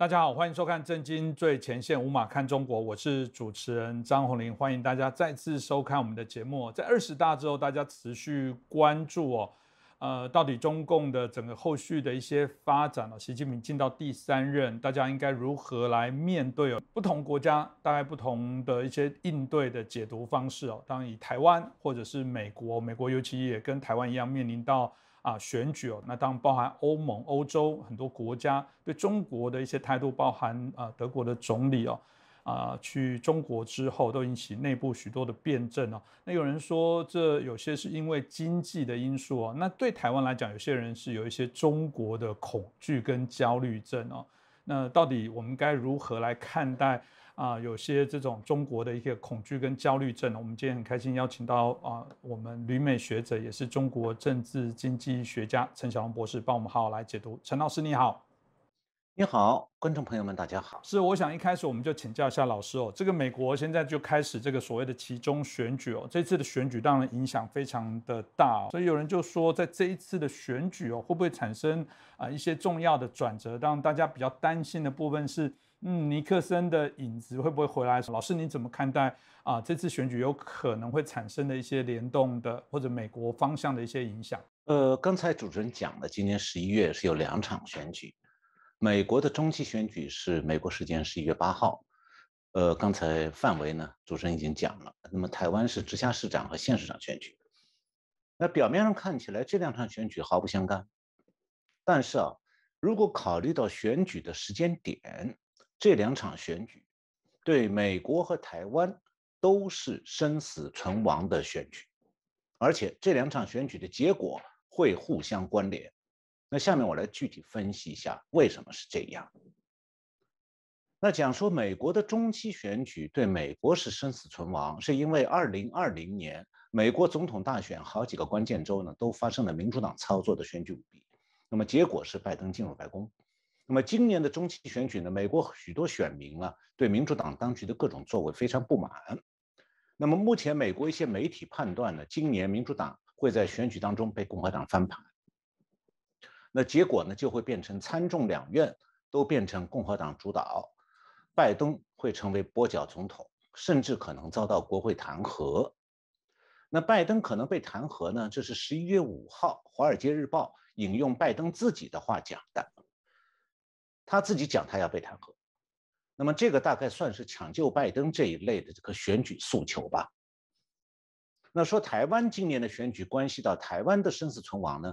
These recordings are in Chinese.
大家好，欢迎收看《震惊最前线》，无马看中国，我是主持人张宏林，欢迎大家再次收看我们的节目。在二十大之后，大家持续关注哦，呃，到底中共的整个后续的一些发展哦，习近平进到第三任，大家应该如何来面对哦？不同国家大概不同的一些应对的解读方式哦。当然，以台湾或者是美国，美国尤其也跟台湾一样面临到。啊，选举哦，那当然包含欧盟、欧洲很多国家对中国的一些态度，包含啊德国的总理哦，啊去中国之后都引起内部许多的辩证哦。那有人说这有些是因为经济的因素哦，那对台湾来讲，有些人是有一些中国的恐惧跟焦虑症哦。那到底我们该如何来看待？啊，有些这种中国的一些恐惧跟焦虑症，我们今天很开心邀请到啊，我们旅美学者，也是中国政治经济学家陈小龙博士，帮我们好好来解读。陈老师你好，你好，观众朋友们大家好。是，我想一开始我们就请教一下老师哦，这个美国现在就开始这个所谓的其中选举哦，这次的选举当然影响非常的大，所以有人就说，在这一次的选举哦，会不会产生啊一些重要的转折？让大家比较担心的部分是。嗯，尼克森的影子会不会回来？老师，你怎么看待啊？这次选举有可能会产生的一些联动的或者美国方向的一些影响？呃，刚才主持人讲了，今年十一月是有两场选举，美国的中期选举是美国时间十一月八号。呃，刚才范围呢，主持人已经讲了。那么台湾是直辖市长和县市长选举。那表面上看起来这两场选举毫不相干，但是啊，如果考虑到选举的时间点。这两场选举对美国和台湾都是生死存亡的选举，而且这两场选举的结果会互相关联。那下面我来具体分析一下为什么是这样。那讲说美国的中期选举对美国是生死存亡，是因为二零二零年美国总统大选好几个关键州呢都发生了民主党操作的选举舞弊，那么结果是拜登进入白宫。那么今年的中期选举呢？美国许多选民呢对民主党当局的各种作为非常不满。那么目前美国一些媒体判断呢，今年民主党会在选举当中被共和党翻盘。那结果呢就会变成参众两院都变成共和党主导，拜登会成为跛脚总统，甚至可能遭到国会弹劾。那拜登可能被弹劾呢？这是十一月五号《华尔街日报》引用拜登自己的话讲的。他自己讲他要被弹劾，那么这个大概算是抢救拜登这一类的这个选举诉求吧。那说台湾今年的选举关系到台湾的生死存亡呢，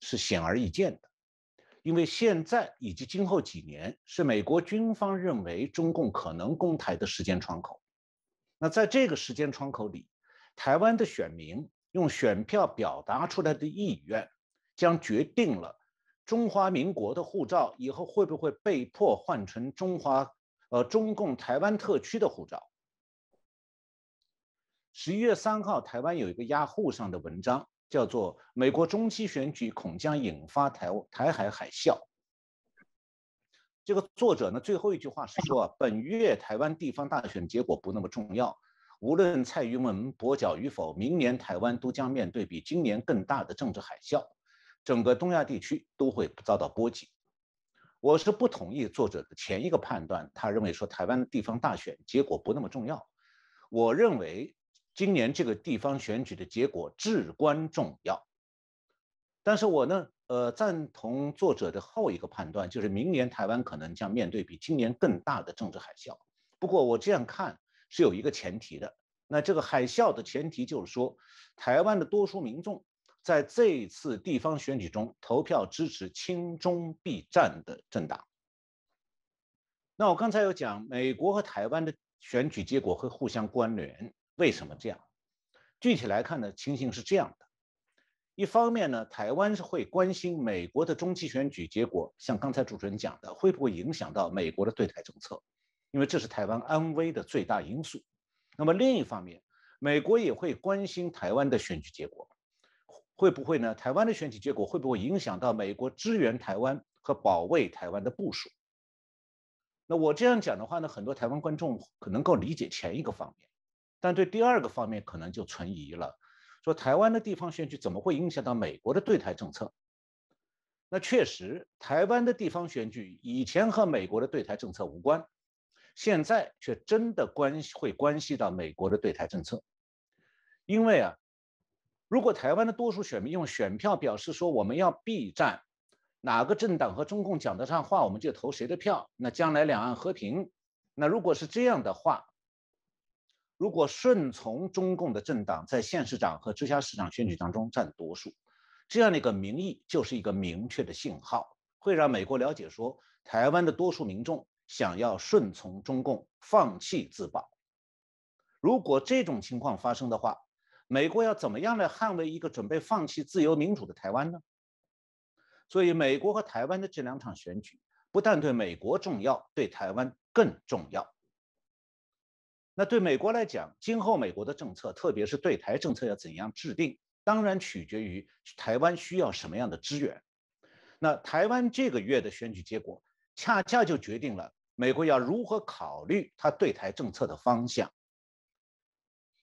是显而易见的，因为现在以及今后几年是美国军方认为中共可能攻台的时间窗口。那在这个时间窗口里，台湾的选民用选票表达出来的意愿，将决定了。中华民国的护照以后会不会被迫换成中华呃中共台湾特区的护照？十一月三号，台湾有一个雅虎上的文章，叫做《美国中期选举恐将引发台台海海啸》。这个作者呢，最后一句话是说啊：本月台湾地方大选结果不那么重要，无论蔡英文跛脚与否，明年台湾都将面对比今年更大的政治海啸。整个东亚地区都会遭到波及。我是不同意作者的前一个判断，他认为说台湾的地方大选结果不那么重要。我认为今年这个地方选举的结果至关重要。但是我呢，呃，赞同作者的后一个判断，就是明年台湾可能将面对比今年更大的政治海啸。不过我这样看是有一个前提的，那这个海啸的前提就是说，台湾的多数民众。在这一次地方选举中，投票支持亲中必战的政党。那我刚才有讲，美国和台湾的选举结果会互相关联，为什么这样？具体来看呢，情形是这样的：一方面呢，台湾是会关心美国的中期选举结果，像刚才主持人讲的，会不会影响到美国的对台政策？因为这是台湾安危的最大因素。那么另一方面，美国也会关心台湾的选举结果。会不会呢？台湾的选举结果会不会影响到美国支援台湾和保卫台湾的部署？那我这样讲的话呢，很多台湾观众可能够理解前一个方面，但对第二个方面可能就存疑了。说台湾的地方选举怎么会影响到美国的对台政策？那确实，台湾的地方选举以前和美国的对台政策无关，现在却真的关系会关系到美国的对台政策。因为啊，如果台湾的多数选民用选票表示说我们要避战，哪个政党和中共讲得上话，我们就投谁的票，那将来两岸和平。那如果是这样的话，如果顺从中共的政党在县市长和直辖市长选举当中占多数。这样的一个民意就是一个明确的信号，会让美国了解说，台湾的多数民众想要顺从中共，放弃自保。如果这种情况发生的话，美国要怎么样来捍卫一个准备放弃自由民主的台湾呢？所以，美国和台湾的这两场选举，不但对美国重要，对台湾更重要。那对美国来讲，今后美国的政策，特别是对台政策，要怎样制定？当然取决于台湾需要什么样的支援。那台湾这个月的选举结果，恰恰就决定了美国要如何考虑他对台政策的方向。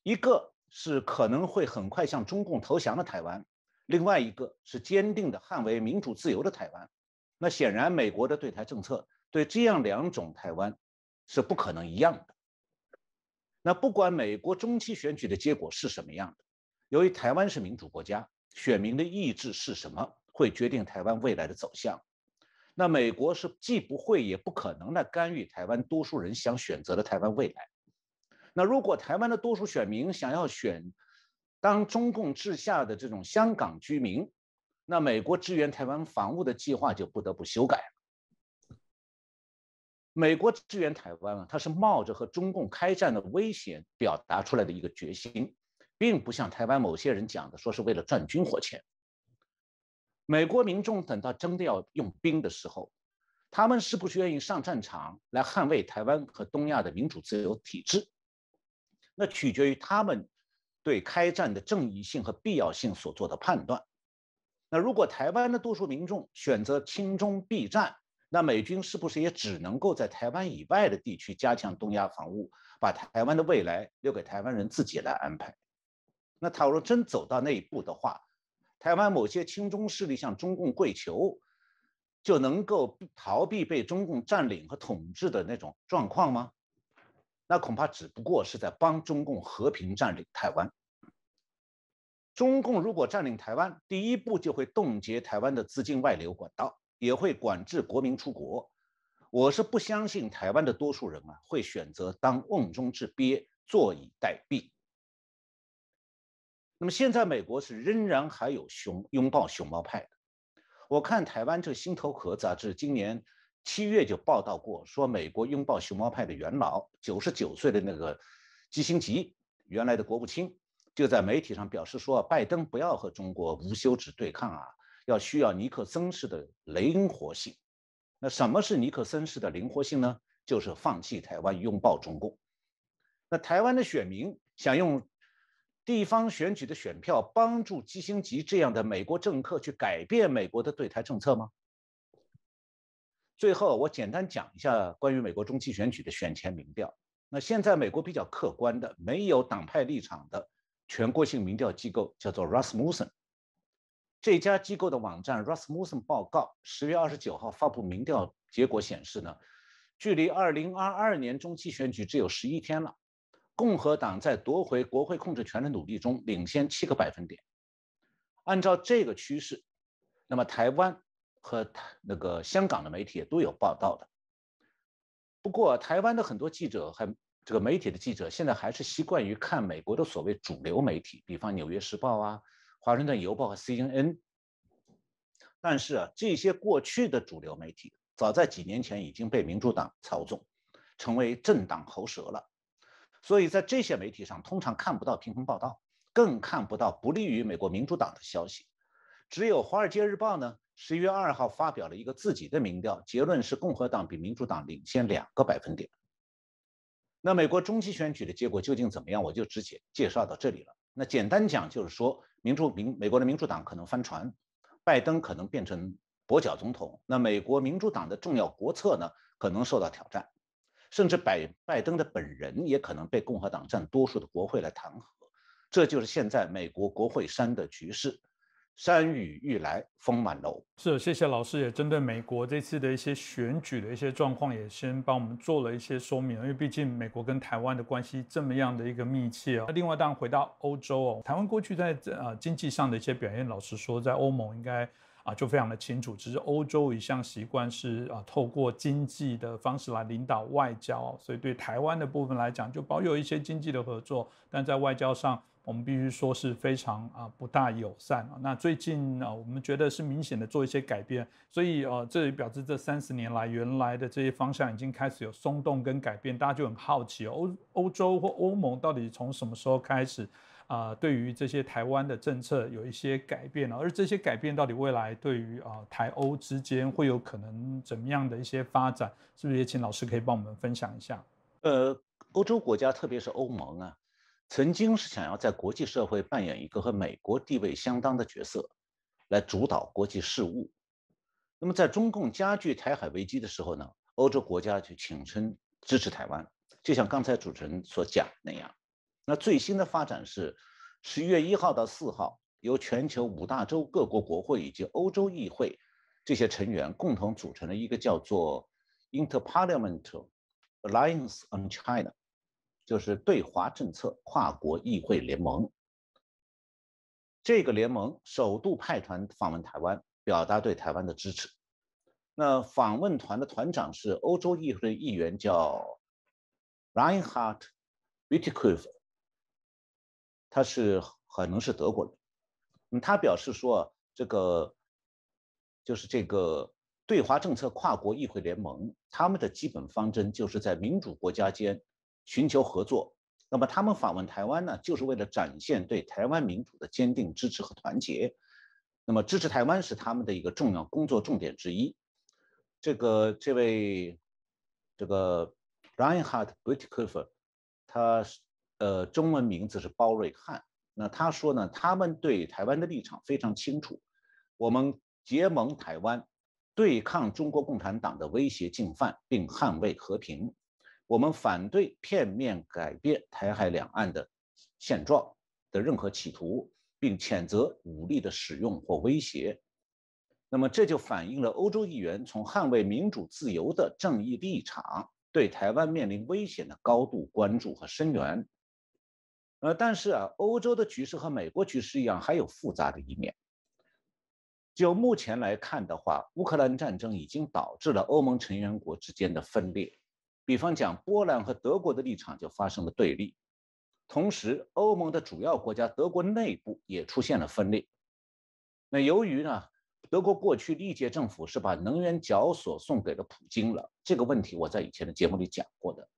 一个是可能会很快向中共投降的台湾，另外一个是坚定的捍卫民主自由的台湾。那显然，美国的对台政策对这样两种台湾是不可能一样的。那不管美国中期选举的结果是什么样的。由于台湾是民主国家，选民的意志是什么，会决定台湾未来的走向。那美国是既不会也不可能的干预台湾多数人想选择的台湾未来。那如果台湾的多数选民想要选当中共治下的这种香港居民，那美国支援台湾防务的计划就不得不修改。美国支援台湾啊，它是冒着和中共开战的危险表达出来的一个决心。并不像台湾某些人讲的，说是为了赚军火钱。美国民众等到真的要用兵的时候，他们是不是愿意上战场来捍卫台湾和东亚的民主自由体制？那取决于他们对开战的正义性和必要性所做的判断。那如果台湾的多数民众选择亲中避战，那美军是不是也只能够在台湾以外的地区加强东亚防务，把台湾的未来留给台湾人自己来安排？那倘若真走到那一步的话，台湾某些亲中势力向中共跪求，就能够逃避被中共占领和统治的那种状况吗？那恐怕只不过是在帮中共和平占领台湾。中共如果占领台湾，第一步就会冻结台湾的资金外流管道，也会管制国民出国。我是不相信台湾的多数人啊会选择当瓮中之鳖，坐以待毙。那么现在美国是仍然还有熊拥抱熊猫派的。我看台湾这《心头壳》杂志今年七月就报道过，说美国拥抱熊猫派的元老九十九岁的那个基辛吉，原来的国务卿，就在媒体上表示说，拜登不要和中国无休止对抗啊，要需要尼克森式的灵活性。那什么是尼克森式的灵活性呢？就是放弃台湾，拥抱中共。那台湾的选民想用。地方选举的选票帮助基辛吉这样的美国政客去改变美国的对台政策吗？最后，我简单讲一下关于美国中期选举的选前民调。那现在美国比较客观的、没有党派立场的全国性民调机构叫做 Rasmussen。这家机构的网站 Rasmussen 报告十月二十九号发布民调结果显示呢，距离二零二二年中期选举只有十一天了。共和党在夺回国会控制权的努力中领先七个百分点。按照这个趋势，那么台湾和那个香港的媒体也都有报道的。不过，台湾的很多记者和这个媒体的记者现在还是习惯于看美国的所谓主流媒体，比方《纽约时报》啊、《华盛顿邮报》和 CNN。但是啊，这些过去的主流媒体早在几年前已经被民主党操纵，成为政党喉舌了。所以在这些媒体上，通常看不到平衡报道，更看不到不利于美国民主党的消息。只有《华尔街日报》呢，十一月二号发表了一个自己的民调，结论是共和党比民主党领先两个百分点。那美国中期选举的结果究竟怎么样？我就直接介绍到这里了。那简单讲就是说，民主民美国的民主党可能翻船，拜登可能变成跛脚总统。那美国民主党的重要国策呢，可能受到挑战。甚至拜拜登的本人也可能被共和党占多数的国会来弹劾，这就是现在美国国会山的局势。山雨欲来风满楼。是，谢谢老师，也针对美国这次的一些选举的一些状况，也先帮我们做了一些说明。因为毕竟美国跟台湾的关系这么样的一个密切啊。那另外，当然回到欧洲哦，台湾过去在呃经济上的一些表现，老实说，在欧盟应该啊就非常的清楚。只是欧洲一向习惯是啊透过经济的方式来领导外交，所以对台湾的部分来讲，就保有一些经济的合作，但在外交上。我们必须说是非常啊不大友善啊。那最近啊，我们觉得是明显的做一些改变，所以呃，这也表示这三十年来原来的这些方向已经开始有松动跟改变。大家就很好奇，欧欧洲或欧盟到底从什么时候开始啊，对于这些台湾的政策有一些改变了？而这些改变到底未来对于啊台欧之间会有可能怎么样的一些发展？是不是也请老师可以帮我们分享一下？呃，欧洲国家特别是欧盟啊。曾经是想要在国际社会扮演一个和美国地位相当的角色，来主导国际事务。那么在中共加剧台海危机的时候呢，欧洲国家就请称支持台湾，就像刚才主持人所讲那样。那最新的发展是，十一月一号到四号，由全球五大洲各国国会以及欧洲议会这些成员共同组成了一个叫做 Interparliamentary Alliance on China。就是对华政策跨国议会联盟，这个联盟首度派团访问台湾，表达对台湾的支持。那访问团的团长是欧洲议会的议员，叫 Reinhard Bütikofer，他是可能是德国人。他表示说，这个就是这个对华政策跨国议会联盟，他们的基本方针就是在民主国家间。寻求合作，那么他们访问台湾呢，就是为了展现对台湾民主的坚定支持和团结。那么支持台湾是他们的一个重要工作重点之一。这个这位这个 Reinhard Bütikofer，他呃中文名字是包瑞汉。那他说呢，他们对台湾的立场非常清楚，我们结盟台湾，对抗中国共产党的威胁进犯，并捍卫和平。我们反对片面改变台海两岸的现状的任何企图，并谴责武力的使用或威胁。那么，这就反映了欧洲议员从捍卫民主自由的正义立场对台湾面临危险的高度关注和声援。呃，但是啊，欧洲的局势和美国局势一样，还有复杂的一面。就目前来看的话，乌克兰战争已经导致了欧盟成员国之间的分裂。比方讲，波兰和德国的立场就发生了对立，同时，欧盟的主要国家德国内部也出现了分裂。那由于呢，德国过去历届政府是把能源缴锁送给了普京了，这个问题我在以前的节目里讲过的。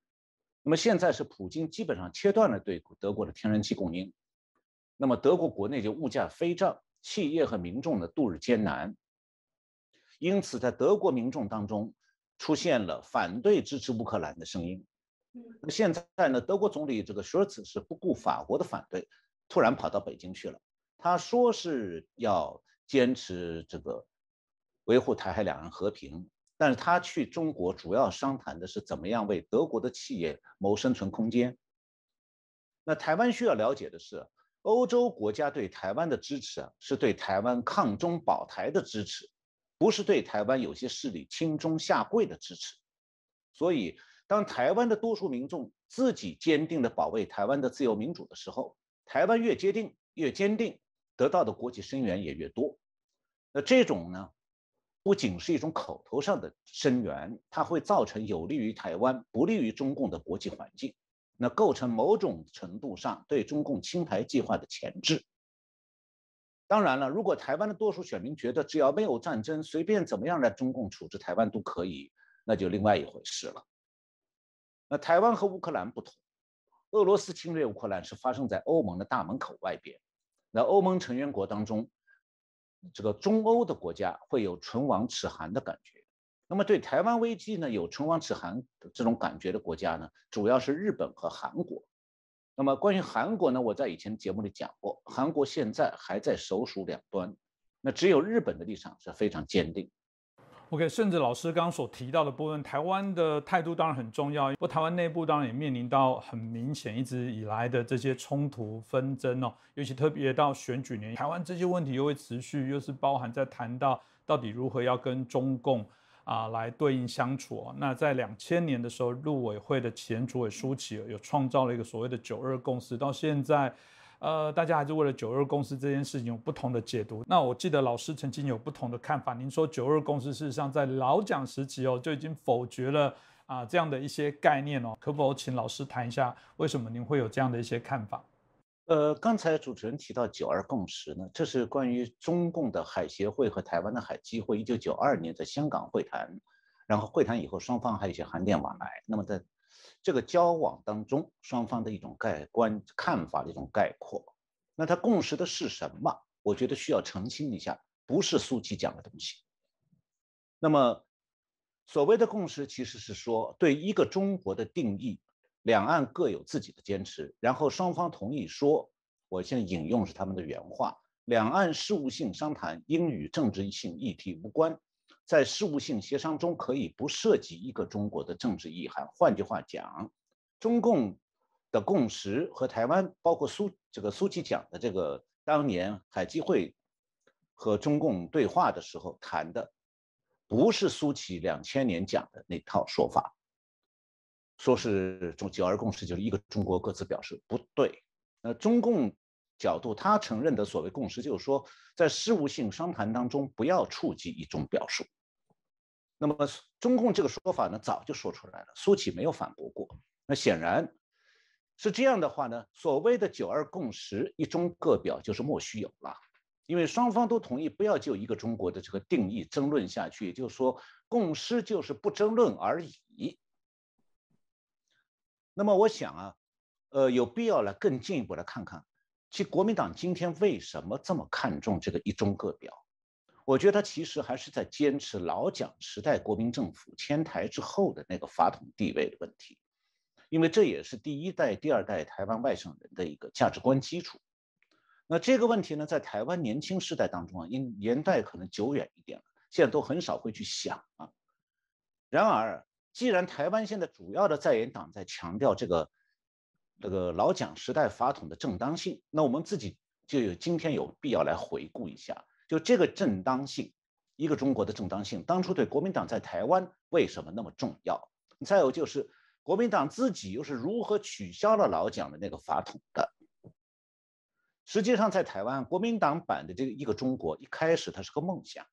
那么现在是普京基本上切断了对德国的天然气供应，那么德国国内就物价飞涨，企业和民众呢度日艰难。因此，在德国民众当中，出现了反对支持乌克兰的声音。那么现在呢？德国总理这个舒尔茨是不顾法国的反对，突然跑到北京去了。他说是要坚持这个维护台海两岸和平，但是他去中国主要商谈的是怎么样为德国的企业谋生存空间。那台湾需要了解的是，欧洲国家对台湾的支持啊，是对台湾抗中保台的支持。不是对台湾有些势力轻中下跪的支持，所以当台湾的多数民众自己坚定地保卫台湾的自由民主的时候，台湾越坚定越坚定，得到的国际声援也越多。那这种呢，不仅是一种口头上的声援，它会造成有利于台湾、不利于中共的国际环境，那构成某种程度上对中共清台计划的前置。当然了，如果台湾的多数选民觉得只要没有战争，随便怎么样来中共处置台湾都可以，那就另外一回事了。那台湾和乌克兰不同，俄罗斯侵略乌克兰是发生在欧盟的大门口外边。那欧盟成员国当中，这个中欧的国家会有唇亡齿寒的感觉。那么对台湾危机呢有唇亡齿寒这种感觉的国家呢，主要是日本和韩国。那么关于韩国呢，我在以前节目里讲过，韩国现在还在首鼠两端，那只有日本的立场是非常坚定。OK，甚至老师刚刚所提到的部分，台湾的态度当然很重要。不过台湾内部当然也面临到很明显一直以来的这些冲突纷争哦，尤其特别到选举年，台湾这些问题又会持续，又是包含在谈到到底如何要跟中共啊来对应相处哦。那在两千年的时候，陆委会的前主委舒淇有创造了一个所谓的九二共识，到现在。呃，大家还是为了九二共识这件事情有不同的解读。那我记得老师曾经有不同的看法。您说九二共识事实上在老蒋时期哦就已经否决了啊这样的一些概念哦，可否请老师谈一下为什么您会有这样的一些看法？呃，刚才主持人提到九二共识呢，这是关于中共的海协会和台湾的海基会一九九二年在香港会谈，然后会谈以后双方还有一些函电往来。那么在这个交往当中，双方的一种概观看法的一种概括，那他共识的是什么？我觉得需要澄清一下，不是苏琪讲的东西。那么，所谓的共识其实是说对一个中国的定义，两岸各有自己的坚持，然后双方同意说，我现引用是他们的原话：两岸事务性商谈应与政治性议题无关。在事务性协商中，可以不涉及一个中国的政治意涵。换句话讲，中共的共识和台湾，包括苏这个苏琪讲的这个当年海基会和中共对话的时候谈的，不是苏琪两千年讲的那套说法，说是中九二共识就是一个中国各自表示不对。那中共角度，他承认的所谓共识，就是说在事务性商谈当中不要触及一种表述。那么中共这个说法呢，早就说出来了，苏启没有反驳过。那显然是这样的话呢，所谓的九二共识一中各表就是莫须有了，因为双方都同意不要就一个中国的这个定义争论下去，也就是说共识就是不争论而已。那么我想啊，呃，有必要来更进一步来看看，其实国民党今天为什么这么看重这个一中各表？我觉得他其实还是在坚持老蒋时代国民政府迁台之后的那个法统地位的问题，因为这也是第一代、第二代台湾外省人的一个价值观基础。那这个问题呢，在台湾年轻世代当中啊，因年代可能久远一点了，现在都很少会去想啊。然而，既然台湾现在主要的在野党在强调这个这个老蒋时代法统的正当性，那我们自己就有今天有必要来回顾一下。就这个正当性，一个中国的正当性，当初对国民党在台湾为什么那么重要？再有就是国民党自己又是如何取消了老蒋的那个法统的？实际上，在台湾国民党版的这个一个中国，一开始它是个梦想，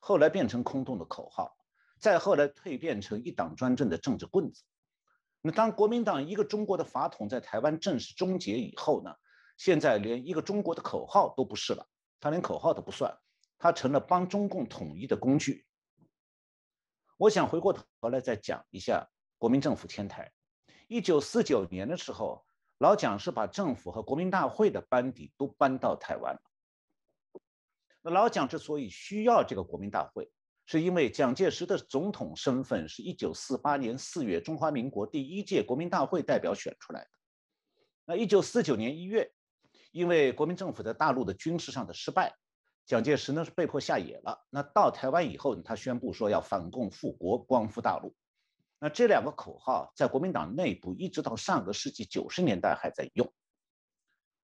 后来变成空洞的口号，再后来蜕变成一党专政的政治棍子。那当国民党一个中国的法统在台湾正式终结以后呢？现在连一个中国的口号都不是了，他连口号都不算。它成了帮中共统一的工具。我想回过头来再讲一下国民政府迁台。一九四九年的时候，老蒋是把政府和国民大会的班底都搬到台湾了。那老蒋之所以需要这个国民大会，是因为蒋介石的总统身份是一九四八年四月中华民国第一届国民大会代表选出来的。那一九四九年一月，因为国民政府在大陆的军事上的失败。蒋介石呢是被迫下野了。那到台湾以后，他宣布说要反共复国，光复大陆。那这两个口号在国民党内部一直到上个世纪九十年代还在用。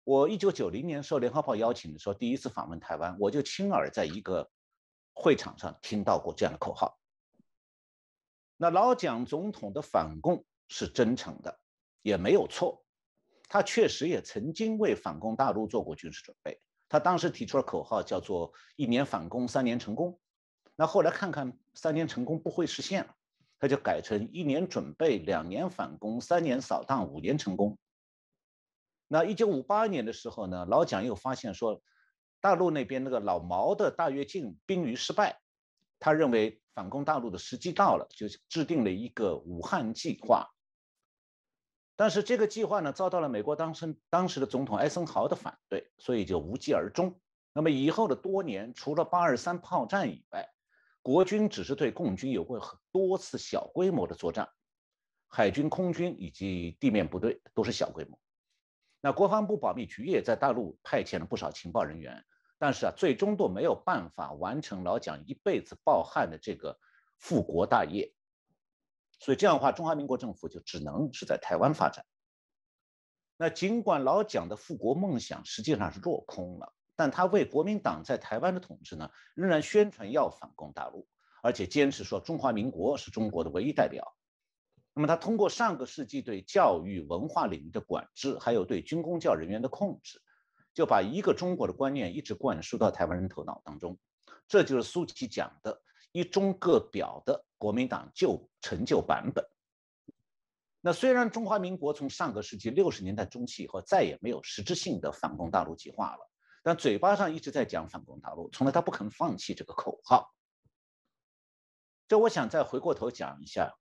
我一九九零年受联合报邀请的时候，第一次访问台湾，我就亲耳在一个会场上听到过这样的口号。那老蒋总统的反共是真诚的，也没有错。他确实也曾经为反攻大陆做过军事准备。他当时提出了口号，叫做“一年反攻，三年成功”。那后来看看，三年成功不会实现了，他就改成“一年准备，两年反攻，三年扫荡，五年成功”。那一九五八年的时候呢，老蒋又发现说，大陆那边那个老毛的大跃进濒于失败，他认为反攻大陆的时机到了，就制定了一个武汉计划。但是这个计划呢，遭到了美国当时当时的总统艾森豪的反对，所以就无疾而终。那么以后的多年，除了八二三炮战以外，国军只是对共军有过很多次小规模的作战，海军、空军以及地面部队都是小规模。那国防部保密局也在大陆派遣了不少情报人员，但是啊，最终都没有办法完成老蒋一辈子抱憾的这个复国大业。所以这样的话，中华民国政府就只能是在台湾发展。那尽管老蒋的复国梦想实际上是落空了，但他为国民党在台湾的统治呢，仍然宣传要反攻大陆，而且坚持说中华民国是中国的唯一代表。那么他通过上个世纪对教育文化领域的管制，还有对军工教人员的控制，就把一个中国的观念一直灌输到台湾人头脑当中。这就是苏琪讲的“一中各表”的国民党旧陈旧版本。那虽然中华民国从上个世纪六十年代中期以后再也没有实质性的反攻大陆计划了，但嘴巴上一直在讲反攻大陆，从来他不肯放弃这个口号。这我想再回过头讲一下。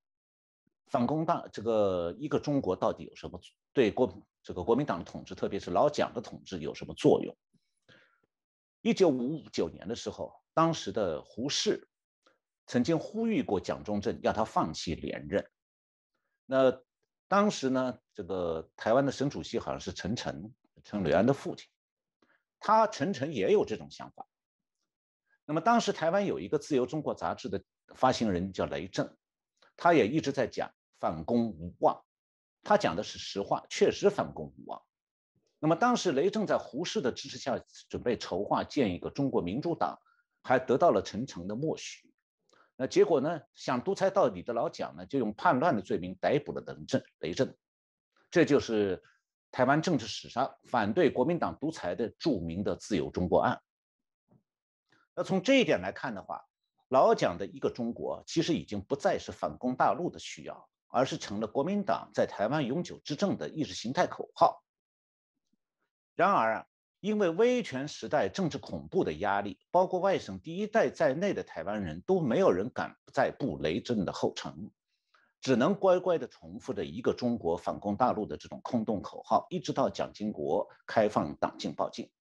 反攻大这个一个中国到底有什么对国这个国民党的统治，特别是老蒋的统治有什么作用？一九五九年的时候，当时的胡适曾经呼吁过蒋中正，要他放弃连任。那当时呢，这个台湾的省主席好像是陈诚，陈履安的父亲，他陈诚也有这种想法。那么当时台湾有一个自由中国杂志的发行人叫雷震，他也一直在讲。反攻无望，他讲的是实话，确实反攻无望。那么当时雷震在胡适的支持下，准备筹划建一个中国民主党，还得到了陈诚的默许。那结果呢？想独裁到底的老蒋呢，就用叛乱的罪名逮捕了雷震。雷震，这就是台湾政治史上反对国民党独裁的著名的自由中国案。那从这一点来看的话，老蒋的一个中国，其实已经不再是反攻大陆的需要。而是成了国民党在台湾永久执政的意识形态口号。然而啊，因为威权时代政治恐怖的压力，包括外省第一代在内的台湾人都没有人敢再步雷震的后尘，只能乖乖地重复着一个中国反攻大陆的这种空洞口号，一直到蒋经国开放党禁报禁。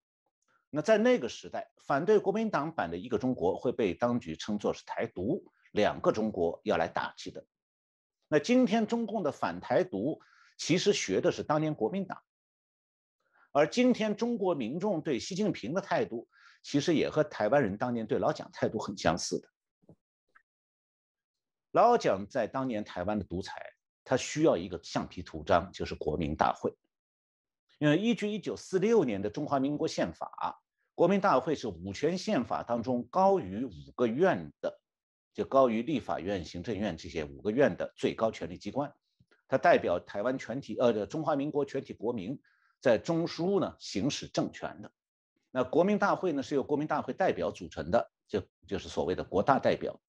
那在那个时代，反对国民党版的一个中国会被当局称作是台独，两个中国要来打击的。那今天中共的反台独，其实学的是当年国民党，而今天中国民众对习近平的态度，其实也和台湾人当年对老蒋态度很相似的。老蒋在当年台湾的独裁，他需要一个橡皮图章，就是国民大会。因为依据一九四六年的中华民国宪法，国民大会是五权宪法当中高于五个院的。就高于立法院、行政院这些五个院的最高权力机关，它代表台湾全体呃中华民国全体国民在中枢呢行使政权的。那国民大会呢是由国民大会代表组成的，就就是所谓的国大代表，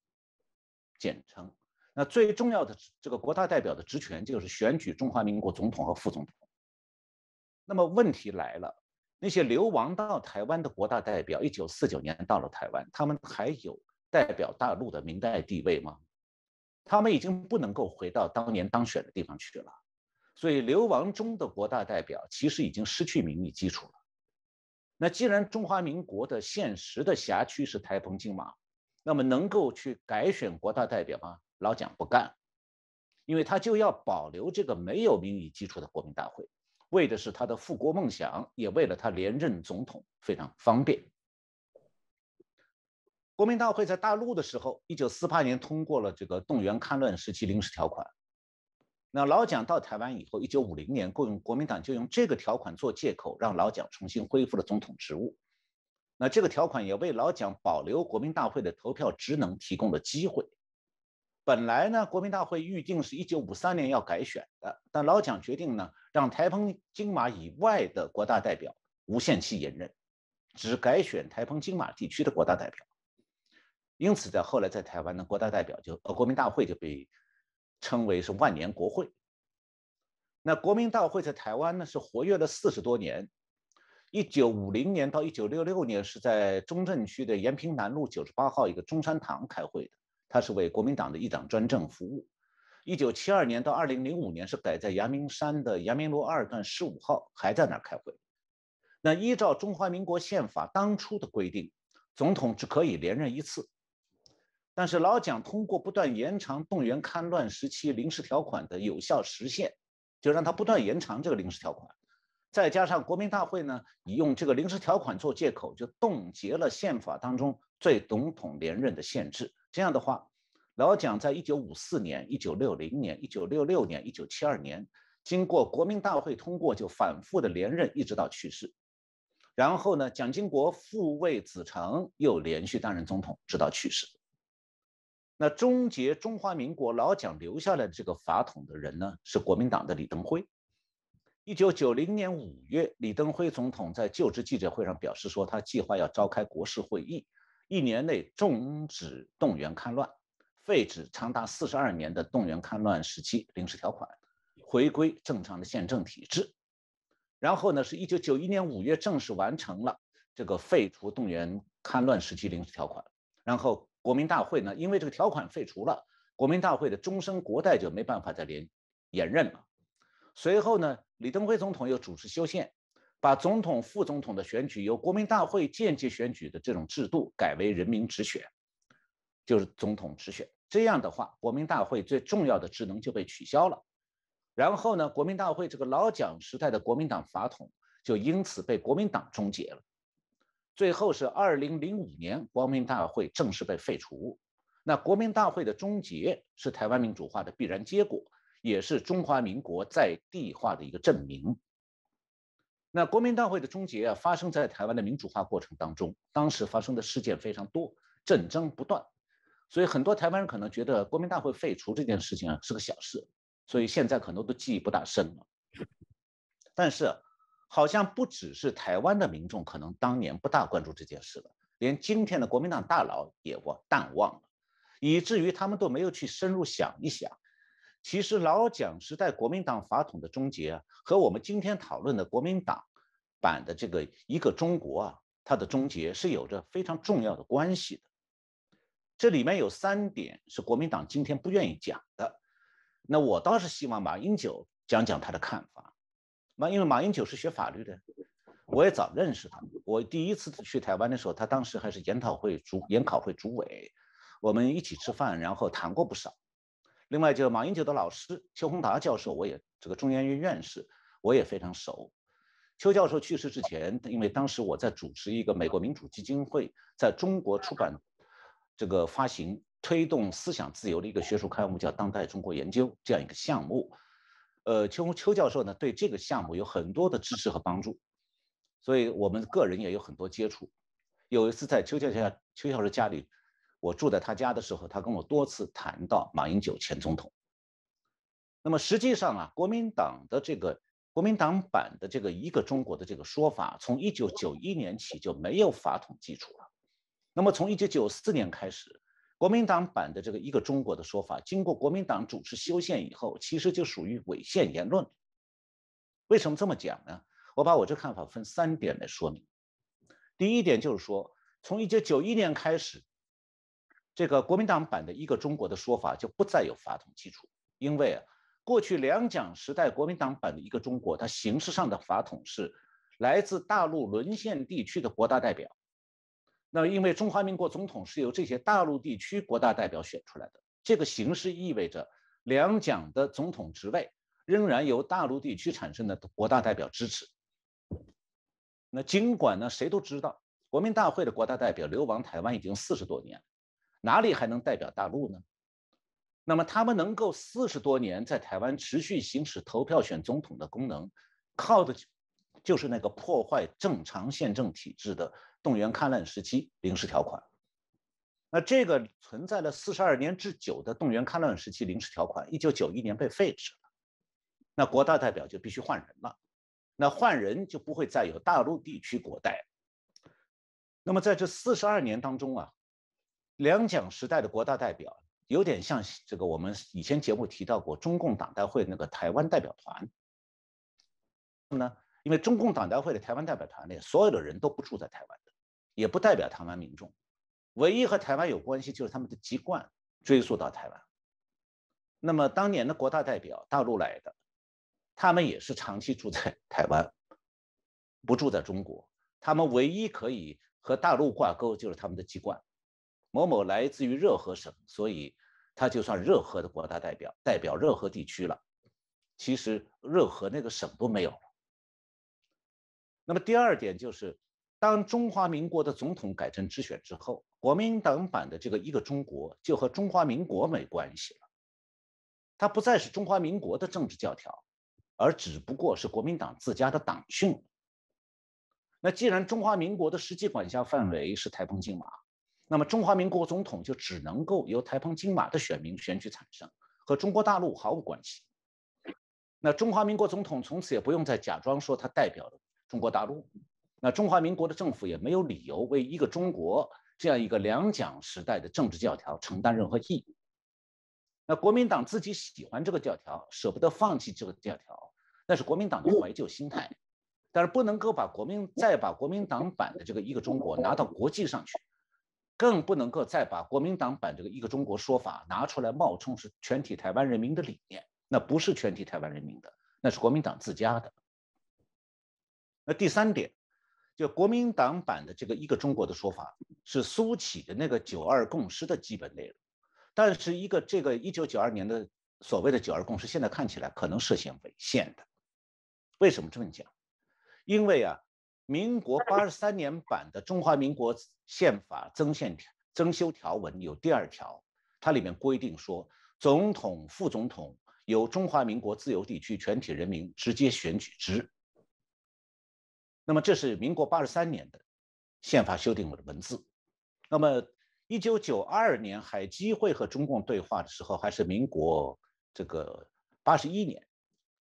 简称。那最重要的这个国大代表的职权就是选举中华民国总统和副总统。那么问题来了，那些流亡到台湾的国大代表，一九四九年到了台湾，他们还有？代表大陆的明代地位吗？他们已经不能够回到当年当选的地方去了，所以流亡中的国大代表其实已经失去民意基础了。那既然中华民国的现实的辖区是台澎金马，那么能够去改选国大代表吗？老蒋不干，因为他就要保留这个没有民意基础的国民大会，为的是他的复国梦想，也为了他连任总统非常方便。国民大会在大陆的时候，一九四八年通过了这个动员戡乱时期临时条款。那老蒋到台湾以后，一九五零年，国国民党就用这个条款做借口，让老蒋重新恢复了总统职务。那这个条款也为老蒋保留国民大会的投票职能提供了机会。本来呢，国民大会预定是一九五三年要改选的，但老蒋决定呢，让台澎金马以外的国大代表无限期延任，只改选台澎金马地区的国大代表。因此，在后来，在台湾的国大代表就呃国民大会就被称为是万年国会。那国民大会在台湾呢是活跃了四十多年，一九五零年到一九六六年是在中正区的延平南路九十八号一个中山堂开会的，它是为国民党的一党专政服务。一九七二年到二零零五年是改在阳明山的阳明路二段十五号还在那儿开会。那依照中华民国宪法当初的规定，总统只可以连任一次。但是老蒋通过不断延长动员戡乱时期临时条款的有效时限，就让他不断延长这个临时条款，再加上国民大会呢，以用这个临时条款做借口，就冻结了宪法当中对总统连任的限制。这样的话，老蒋在一九五四年、一九六零年、一九六六年、一九七二年，经过国民大会通过，就反复的连任，一直到去世。然后呢，蒋经国复位子承，又连续担任总统，直到去世。那终结中华民国老蒋留下来的这个法统的人呢，是国民党的李登辉。一九九零年五月，李登辉总统在就职记者会上表示说，他计划要召开国事会议，一年内终止动员戡乱，废止长达四十二年的动员戡乱时期临时条款，回归正常的宪政体制。然后呢，是一九九一年五月正式完成了这个废除动员戡乱时期临时条款。然后国民大会呢，因为这个条款废除了，国民大会的终身国代就没办法再连延任了。随后呢，李登辉总统又主持修宪，把总统、副总统的选举由国民大会间接选举的这种制度改为人民直选，就是总统直选。这样的话，国民大会最重要的职能就被取消了。然后呢，国民大会这个老蒋时代的国民党法统就因此被国民党终结了。最后是二零零五年，国民大会正式被废除。那国民大会的终结是台湾民主化的必然结果，也是中华民国在地化的一个证明。那国民大会的终结啊，发生在台湾的民主化过程当中，当时发生的事件非常多，战争不断，所以很多台湾人可能觉得国民大会废除这件事情啊是个小事。所以现在可能都记忆不大深了，但是好像不只是台湾的民众可能当年不大关注这件事了，连今天的国民党大佬也忘淡忘了，以至于他们都没有去深入想一想，其实老蒋时代国民党法统的终结啊，和我们今天讨论的国民党版的这个一个中国啊，它的终结是有着非常重要的关系的。这里面有三点是国民党今天不愿意讲的。那我倒是希望马英九讲讲他的看法，马因为马英九是学法律的，我也早认识他。我第一次去台湾的时候，他当时还是研讨会主研考会主委，我们一起吃饭，然后谈过不少。另外，就马英九的老师邱宏达教授，我也这个中研院院士，我也非常熟。邱教授去世之前，因为当时我在主持一个美国民主基金会在中国出版这个发行。推动思想自由的一个学术刊物叫《当代中国研究》这样一个项目，呃，邱邱教授呢对这个项目有很多的支持和帮助，所以我们个人也有很多接触。有一次在邱教授邱教授家里，我住在他家的时候，他跟我多次谈到马英九前总统。那么实际上啊，国民党的这个国民党版的这个一个中国的这个说法，从一九九一年起就没有法统基础了。那么从一九九四年开始。国民党版的这个一个中国的说法，经过国民党主持修宪以后，其实就属于违宪言论。为什么这么讲呢？我把我这看法分三点来说明。第一点就是说，从一九九一年开始，这个国民党版的一个中国的说法就不再有法统基础，因为啊，过去两蒋时代国民党版的一个中国，它形式上的法统是来自大陆沦陷地区的国大代表。那因为中华民国总统是由这些大陆地区国大代表选出来的，这个形式意味着两蒋的总统职位仍然由大陆地区产生的国大代表支持。那尽管呢，谁都知道国民大会的国大代表流亡台湾已经四十多年，哪里还能代表大陆呢？那么他们能够四十多年在台湾持续行使投票选总统的功能，靠的就是那个破坏正常宪政体制的。动员戡乱时期临时条款，那这个存在了四十二年之久的动员戡乱时期临时条款，一九九一年被废止了，那国大代表就必须换人了，那换人就不会再有大陆地区国代。那么在这四十二年当中啊，两蒋时代的国大代表有点像这个我们以前节目提到过中共党代会那个台湾代表团，那么呢，因为中共党代会的台湾代表团里所有的人都不住在台湾。也不代表台湾民众，唯一和台湾有关系就是他们的籍贯追溯到台湾。那么当年的国大代表大陆来的，他们也是长期住在台湾，不住在中国。他们唯一可以和大陆挂钩就是他们的籍贯，某某来自于热河省，所以他就算热河的国大代表，代表热河地区了。其实热河那个省都没有了。那么第二点就是。当中华民国的总统改成直选之后，国民党版的这个一个中国就和中华民国没关系了，它不再是中华民国的政治教条，而只不过是国民党自家的党训。那既然中华民国的实际管辖范围是台澎金马，那么中华民国总统就只能够由台澎金马的选民选举产生，和中国大陆毫无关系。那中华民国总统从此也不用再假装说他代表了中国大陆。那中华民国的政府也没有理由为一个中国这样一个两蒋时代的政治教条承担任何义务。那国民党自己喜欢这个教条，舍不得放弃这个教条，那是国民党的怀旧心态。但是不能够把国民再把国民党版的这个一个中国拿到国际上去，更不能够再把国民党版这个一个中国说法拿出来冒充是全体台湾人民的理念。那不是全体台湾人民的，那是国民党自家的。那第三点，就国民党版的这个一个中国的说法，是苏起的那个九二共识的基本内容。但是一个这个一九九二年的所谓的九二共识，现在看起来可能涉嫌违宪的。为什么这么讲？因为啊，民国八十三年版的中华民国宪法增宪条增修条文有第二条，它里面规定说，总统、副总统。由中华民国自由地区全体人民直接选举之。那么这是民国八十三年的宪法修订的文字。那么一九九二年海基会和中共对话的时候，还是民国这个八十一年，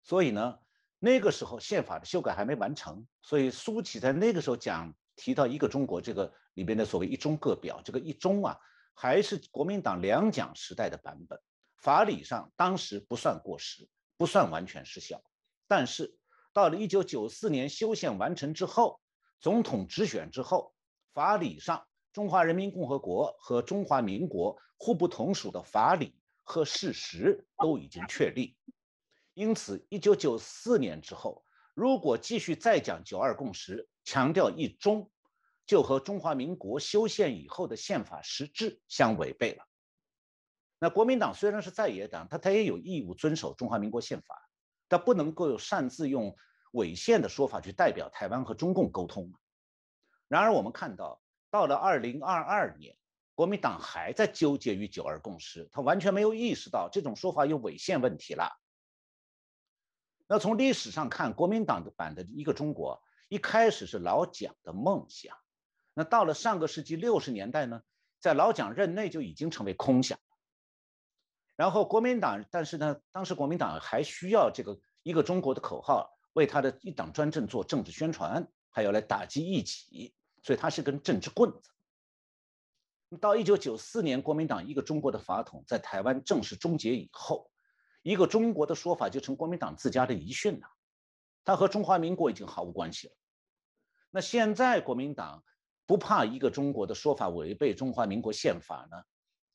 所以呢，那个时候宪法的修改还没完成，所以苏起在那个时候讲提到一个中国这个里边的所谓一中各表，这个一中啊，还是国民党两蒋时代的版本。法理上当时不算过时，不算完全失效，但是到了一九九四年修宪完成之后，总统直选之后，法理上中华人民共和国和中华民国互不同属的法理和事实都已经确立，因此一九九四年之后，如果继续再讲九二共识，强调一中，就和中华民国修宪以后的宪法实质相违背了。那国民党虽然是在野党，他他也有义务遵守中华民国宪法，他不能够擅自用违宪的说法去代表台湾和中共沟通。然而我们看到，到了二零二二年，国民党还在纠结于九二共识，他完全没有意识到这种说法有违宪问题了。那从历史上看，国民党的版的一个中国一开始是老蒋的梦想，那到了上个世纪六十年代呢，在老蒋任内就已经成为空想。然后国民党，但是呢，当时国民党还需要这个一个中国的口号为他的一党专政做政治宣传，还要来打击异己，所以他是根政治棍子。到一九九四年，国民党一个中国的法统在台湾正式终结以后，一个中国的说法就成国民党自家的遗训了，它和中华民国已经毫无关系了。那现在国民党不怕一个中国的说法违背中华民国宪法呢？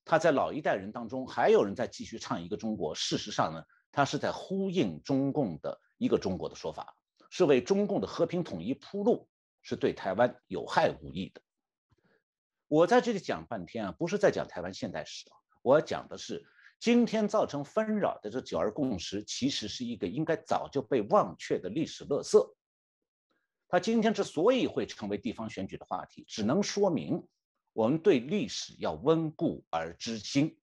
他在老一代人当中，还有人在继续唱一个中国。事实上呢，他是在呼应中共的一个中国的说法，是为中共的和平统一铺路，是对台湾有害无益的。我在这里讲半天啊，不是在讲台湾现代史啊，我要讲的是今天造成纷扰的这九二共识，其实是一个应该早就被忘却的历史垃圾。他今天之所以会成为地方选举的话题，只能说明。我们对历史要温故而知新，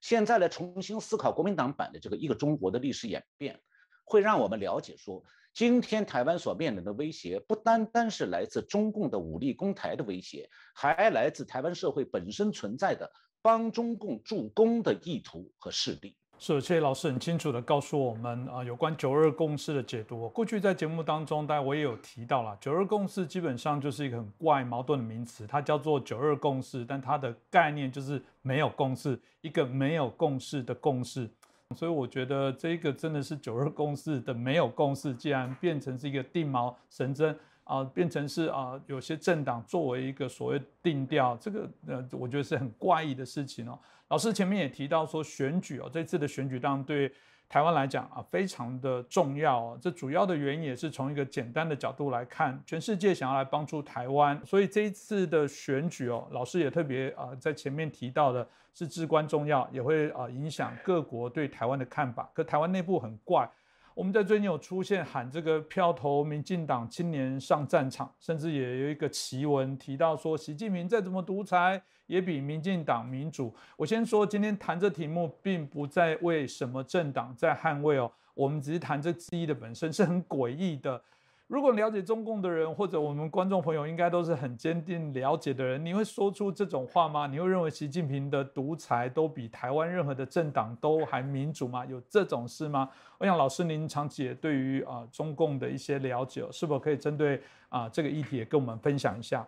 现在来重新思考国民党版的这个一个中国的历史演变，会让我们了解说，今天台湾所面临的威胁，不单单是来自中共的武力攻台的威胁，还来自台湾社会本身存在的帮中共助攻的意图和势力。是，谢谢老师很清楚的告诉我们啊，有关九二共识的解读。过去在节目当中，大家我也有提到了，九二共识基本上就是一个很怪矛盾的名词，它叫做九二共识，但它的概念就是没有共识，一个没有共识的共识。所以我觉得这个真的是九二共识的没有共识，既然变成是一个定锚神针啊，变成是啊，有些政党作为一个所谓定调，这个呃，我觉得是很怪异的事情哦。老师前面也提到说，选举哦，这次的选举当然对台湾来讲啊，非常的重要哦。这主要的原因也是从一个简单的角度来看，全世界想要来帮助台湾，所以这一次的选举哦，老师也特别啊，在前面提到的是至关重要，也会啊影响各国对台湾的看法。可台湾内部很怪，我们在最近有出现喊这个票投民进党青年上战场，甚至也有一个奇文提到说，习近平再怎么独裁，也比民进党民主。我先说，今天谈这题目，并不在为什么政党在捍卫哦，我们只是谈这质疑的本身是很诡异的。如果了解中共的人，或者我们观众朋友，应该都是很坚定了解的人。你会说出这种话吗？你会认为习近平的独裁都比台湾任何的政党都还民主吗？有这种事吗？我想老师您长期也对于啊中共的一些了解，是否可以针对啊这个议题也跟我们分享一下？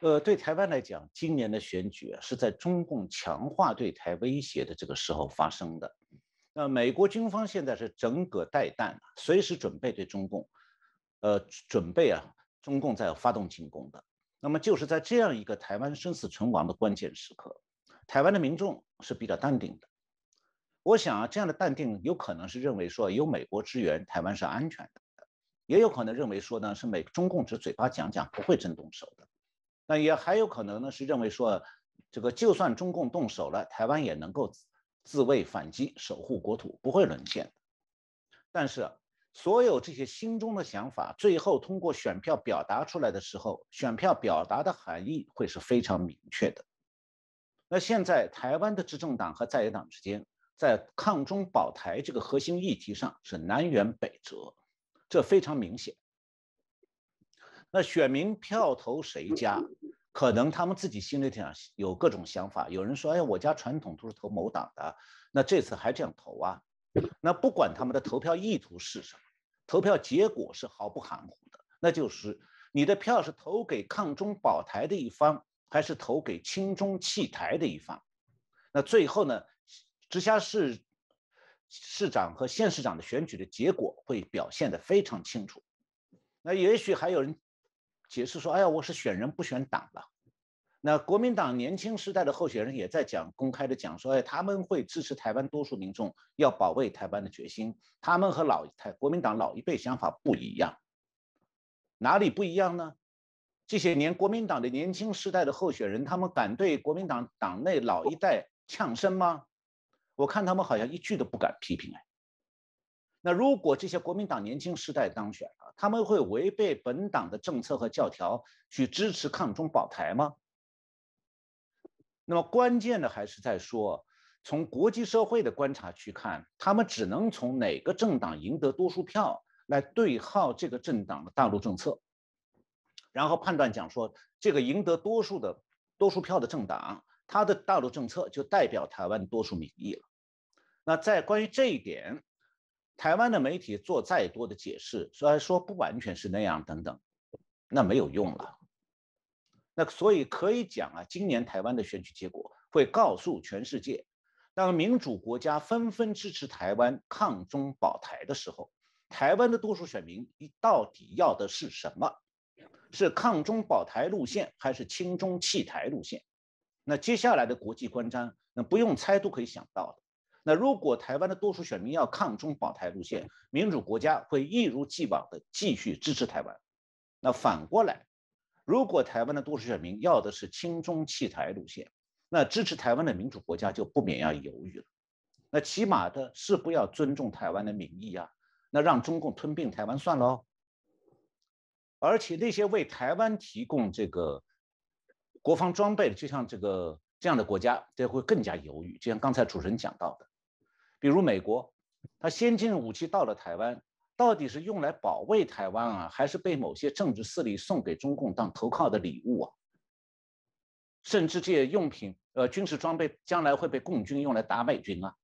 呃，对台湾来讲，今年的选举啊是在中共强化对台威胁的这个时候发生的。那美国军方现在是整戈待旦，随时准备对中共。呃，准备啊，中共在发动进攻的。那么就是在这样一个台湾生死存亡的关键时刻，台湾的民众是比较淡定的。我想啊，这样的淡定有可能是认为说有美国支援，台湾是安全的；也有可能认为说呢，是美中共只嘴巴讲讲，不会真动手的。那也还有可能呢，是认为说，这个就算中共动手了，台湾也能够自卫反击，守护国土，不会沦陷。但是。所有这些心中的想法，最后通过选票表达出来的时候，选票表达的含义会是非常明确的。那现在台湾的执政党和在野党之间，在抗中保台这个核心议题上是南辕北辙，这非常明显。那选民票投谁家，可能他们自己心里想有各种想法。有人说：“哎，我家传统都是投某党的，那这次还这样投啊？”那不管他们的投票意图是什么。投票结果是毫不含糊的，那就是你的票是投给抗中保台的一方，还是投给亲中弃台的一方？那最后呢，直辖市市长和县市长的选举的结果会表现得非常清楚。那也许还有人解释说：“哎呀，我是选人不选党了。”那国民党年轻时代的候选人也在讲，公开的讲说，哎，他们会支持台湾多数民众要保卫台湾的决心。他们和老台国民党老一辈想法不一样，哪里不一样呢？这些年国民党的年轻时代的候选人，他们敢对国民党党内老一代呛声吗？我看他们好像一句都不敢批评哎。那如果这些国民党年轻时代当选了，他们会违背本党的政策和教条去支持抗中保台吗？那么关键的还是在说，从国际社会的观察去看，他们只能从哪个政党赢得多数票来对号这个政党的大陆政策，然后判断讲说，这个赢得多数的多数票的政党，他的大陆政策就代表台湾多数民意了。那在关于这一点，台湾的媒体做再多的解释，虽然说不完全是那样等等，那没有用了。那所以可以讲啊，今年台湾的选举结果会告诉全世界，当民主国家纷纷支持台湾抗中保台的时候，台湾的多数选民到底要的是什么？是抗中保台路线，还是亲中弃台路线？那接下来的国际观瞻，那不用猜都可以想到的。那如果台湾的多数选民要抗中保台路线，民主国家会一如既往的继续支持台湾。那反过来。如果台湾的多数选民要的是亲中弃台路线，那支持台湾的民主国家就不免要犹豫了。那起码的是不要尊重台湾的民意啊，那让中共吞并台湾算了。而且那些为台湾提供这个国防装备的，就像这个这样的国家，这会更加犹豫。就像刚才主持人讲到的，比如美国，它先进武器到了台湾。到底是用来保卫台湾啊，还是被某些政治势力送给中共当投靠的礼物啊？甚至这些用品，呃，军事装备将来会被共军用来打美军啊？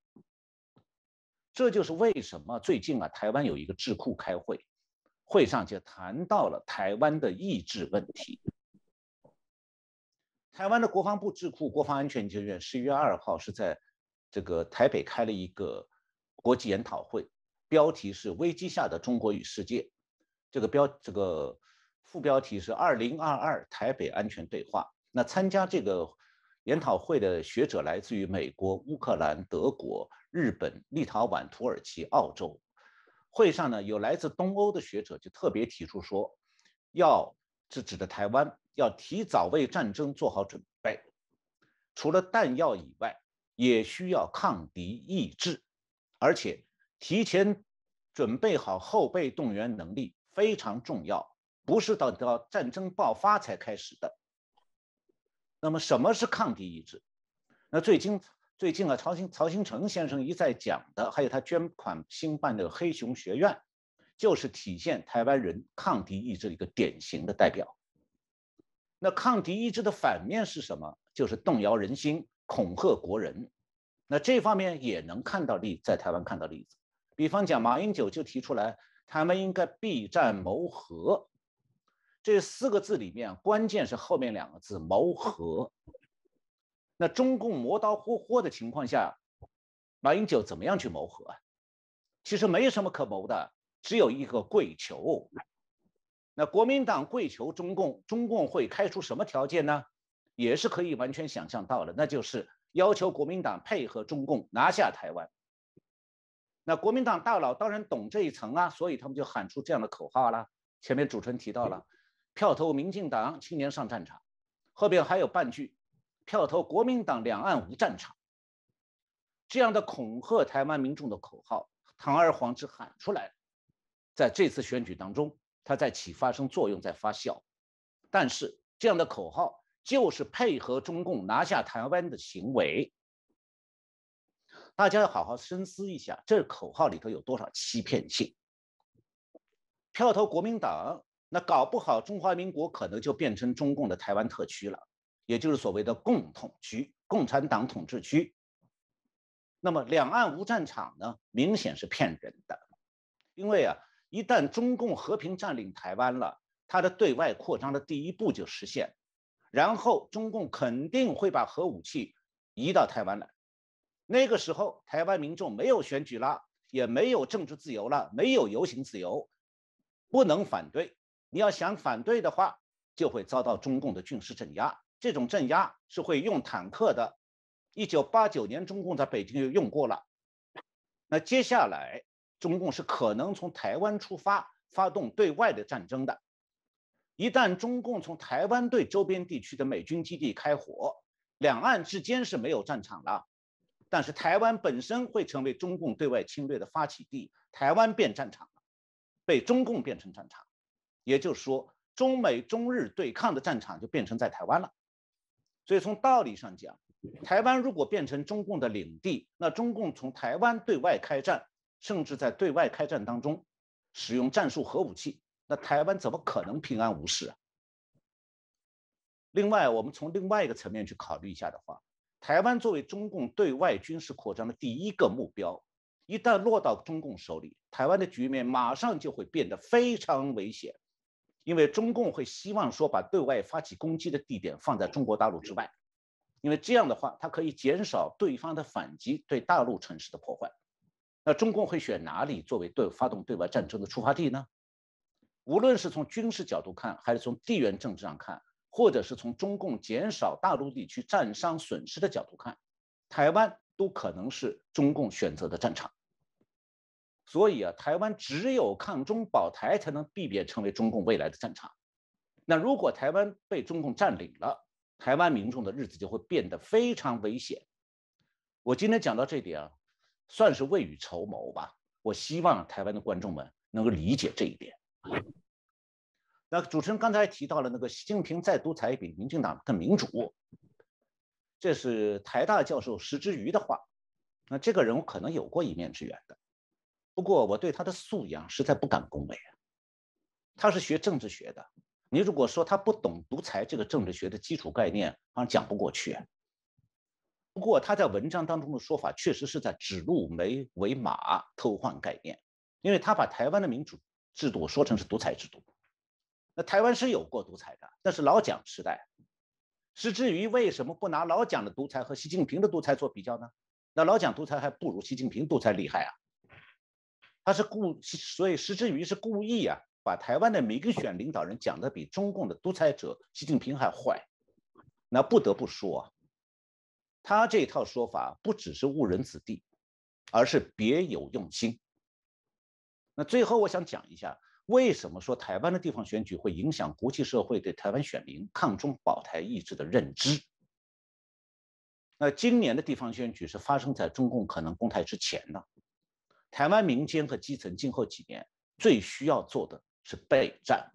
这就是为什么最近啊，台湾有一个智库开会，会上就谈到了台湾的意志问题。台湾的国防部智库国防安全研究院十一月二号是在这个台北开了一个国际研讨会。标题是“危机下的中国与世界”，这个标这个副标题是“二零二二台北安全对话”。那参加这个研讨会的学者来自于美国、乌克兰、德国、日本、立陶宛、土耳其、澳洲。会上呢，有来自东欧的学者就特别提出说，要是指的台湾，要提早为战争做好准备，除了弹药以外，也需要抗敌意志，而且。提前准备好后备动员能力非常重要，不是等到战争爆发才开始的。那么什么是抗敌意志？那最近最近啊，曹新曹新成先生一再讲的，还有他捐款兴办的黑熊学院，就是体现台湾人抗敌意志的一个典型的代表。那抗敌意志的反面是什么？就是动摇人心、恐吓国人。那这方面也能看到例，在台湾看到例子。比方讲，马英九就提出来，他们应该避战谋和。这四个字里面，关键是后面两个字“谋和”。那中共磨刀霍霍的情况下，马英九怎么样去谋和啊？其实没什么可谋的，只有一个跪求。那国民党跪求中共，中共会开出什么条件呢？也是可以完全想象到的，那就是要求国民党配合中共拿下台湾。那国民党大佬当然懂这一层啊，所以他们就喊出这样的口号了。前面主持人提到了，票投民进党，青年上战场。后边还有半句，票投国民党，两岸无战场。这样的恐吓台湾民众的口号，堂而皇之喊出来，在这次选举当中，它在起发生作用，在发酵。但是这样的口号就是配合中共拿下台湾的行为。大家要好好深思一下，这口号里头有多少欺骗性？票投国民党，那搞不好中华民国可能就变成中共的台湾特区了，也就是所谓的共统区、共产党统治区。那么两岸无战场呢？明显是骗人的，因为啊，一旦中共和平占领台湾了，它的对外扩张的第一步就实现，然后中共肯定会把核武器移到台湾来。那个时候，台湾民众没有选举了，也没有政治自由了，没有游行自由，不能反对。你要想反对的话，就会遭到中共的军事镇压。这种镇压是会用坦克的。一九八九年，中共在北京就用过了。那接下来，中共是可能从台湾出发，发动对外的战争的。一旦中共从台湾对周边地区的美军基地开火，两岸之间是没有战场了。但是台湾本身会成为中共对外侵略的发起地，台湾变战场了，被中共变成战场，也就是说，中美中日对抗的战场就变成在台湾了。所以从道理上讲，台湾如果变成中共的领地，那中共从台湾对外开战，甚至在对外开战当中使用战术核武器，那台湾怎么可能平安无事啊？另外，我们从另外一个层面去考虑一下的话。台湾作为中共对外军事扩张的第一个目标，一旦落到中共手里，台湾的局面马上就会变得非常危险，因为中共会希望说把对外发起攻击的地点放在中国大陆之外，因为这样的话，它可以减少对方的反击对大陆城市的破坏。那中共会选哪里作为对发动对外战争的出发地呢？无论是从军事角度看，还是从地缘政治上看。或者是从中共减少大陆地区战伤损失的角度看，台湾都可能是中共选择的战场。所以啊，台湾只有抗中保台，才能避免成为中共未来的战场。那如果台湾被中共占领了，台湾民众的日子就会变得非常危险。我今天讲到这点啊，算是未雨绸缪吧。我希望台湾的观众们能够理解这一点。那主持人刚才提到了那个习近平再独裁比民进党更民主，这是台大教授石之瑜的话。那这个人我可能有过一面之缘的，不过我对他的素养实在不敢恭维啊。他是学政治学的，你如果说他不懂独裁这个政治学的基础概念，好像讲不过去。不过他在文章当中的说法确实是在指鹿为为马，偷换概念，因为他把台湾的民主制度说成是独裁制度。那台湾是有过独裁的，那是老蒋时代。是至于为什么不拿老蒋的独裁和习近平的独裁做比较呢？那老蒋独裁还不如习近平独裁厉害啊！他是故，所以石之于是故意啊，把台湾的民选领导人讲的比中共的独裁者习近平还坏。那不得不说啊，他这套说法不只是误人子弟，而是别有用心。那最后我想讲一下。为什么说台湾的地方选举会影响国际社会对台湾选民抗中保台意志的认知？那今年的地方选举是发生在中共可能攻台之前呢？台湾民间和基层今后几年最需要做的是备战。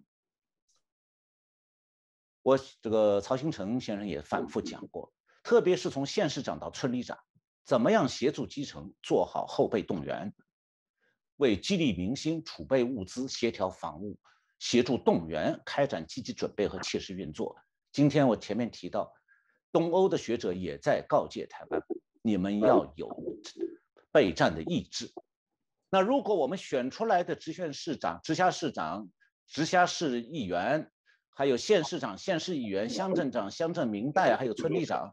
我这个曹新成先生也反复讲过，特别是从县市长到村里长，怎么样协助基层做好后备动员，为激励民心、储备物资、协调防务、协助动员开展积极准备和切实运作。今天我前面提到，东欧的学者也在告诫台湾，你们要有备战的意志。那如果我们选出来的直选市长、直辖市长、直辖市议员，还有县市长、县市议员、乡镇长、乡镇民代，还有村里长。